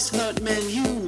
always thought, man, you,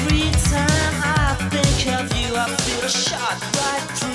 Every time I think of you, I feel shot right through.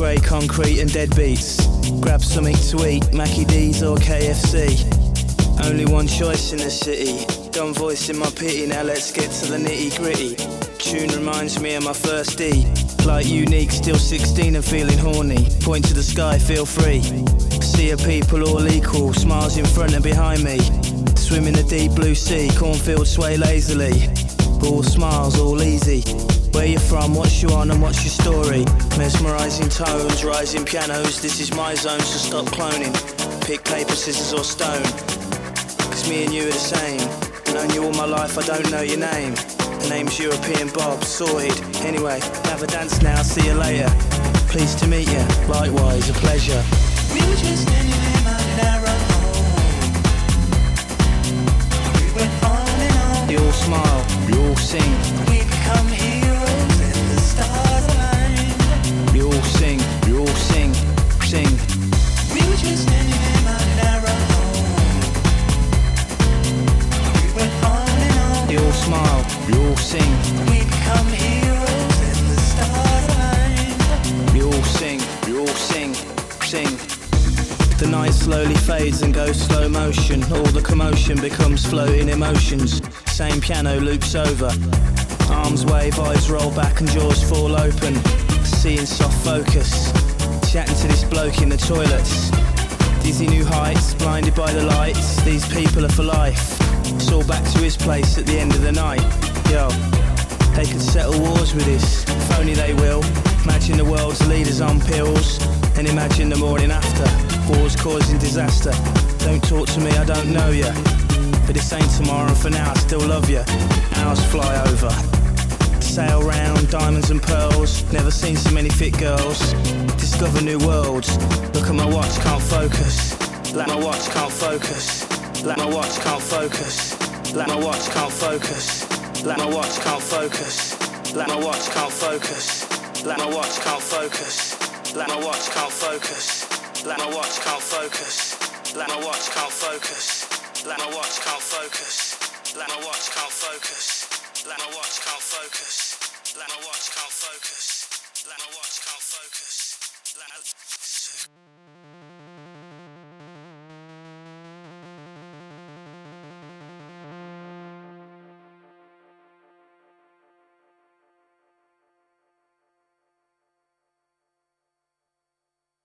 Grey concrete and dead beats. Grab something to eat, Maccy D's or KFC. Only one choice in the city. Dumb voice in my pity, now let's get to the nitty gritty. Tune reminds me of my first D. Like unique, still 16 and feeling horny. Point to the sky, feel free. See a people all equal, smiles in front and behind me. Swim in the deep blue sea, cornfields sway lazily. All smiles, all easy. Where you from, what's you on and what's your story? Mesmerizing tones, rising pianos, this is my zone, so stop cloning. Pick paper, scissors or stone. Cause me and you are the same. Known you all my life, I don't know your name. The name's European Bob, sorted. Anyway, have a dance now, see you later. Pleased to meet you, likewise, a pleasure. We were just Commotion becomes floating emotions. Same piano loops over. Arms wave, eyes roll back and jaws fall open. Seeing soft focus. Chatting to this bloke in the toilets. Dizzy new heights, blinded by the lights. These people are for life. It's all back to his place at the end of the night. Yo, they could settle wars with this. If only they will. Imagine the world's leaders on pills. And imagine the morning after. Wars causing disaster. Don't talk to me, I don't know ya. But this ain't tomorrow, and for now I still love ya. Hours fly over. Sail round, diamonds and pearls. Never seen so many fit girls. Discover new worlds. Look at my watch, can't focus. Like my watch, can't focus. Like my watch, can't focus. Like my watch, can't focus. Like my watch, can't focus. Like my watch, can't focus. Like my watch, can't focus. Like my watch, can't focus. Like my watch, can't focus. Like my watch, can't focus. Like my watch, can't focus.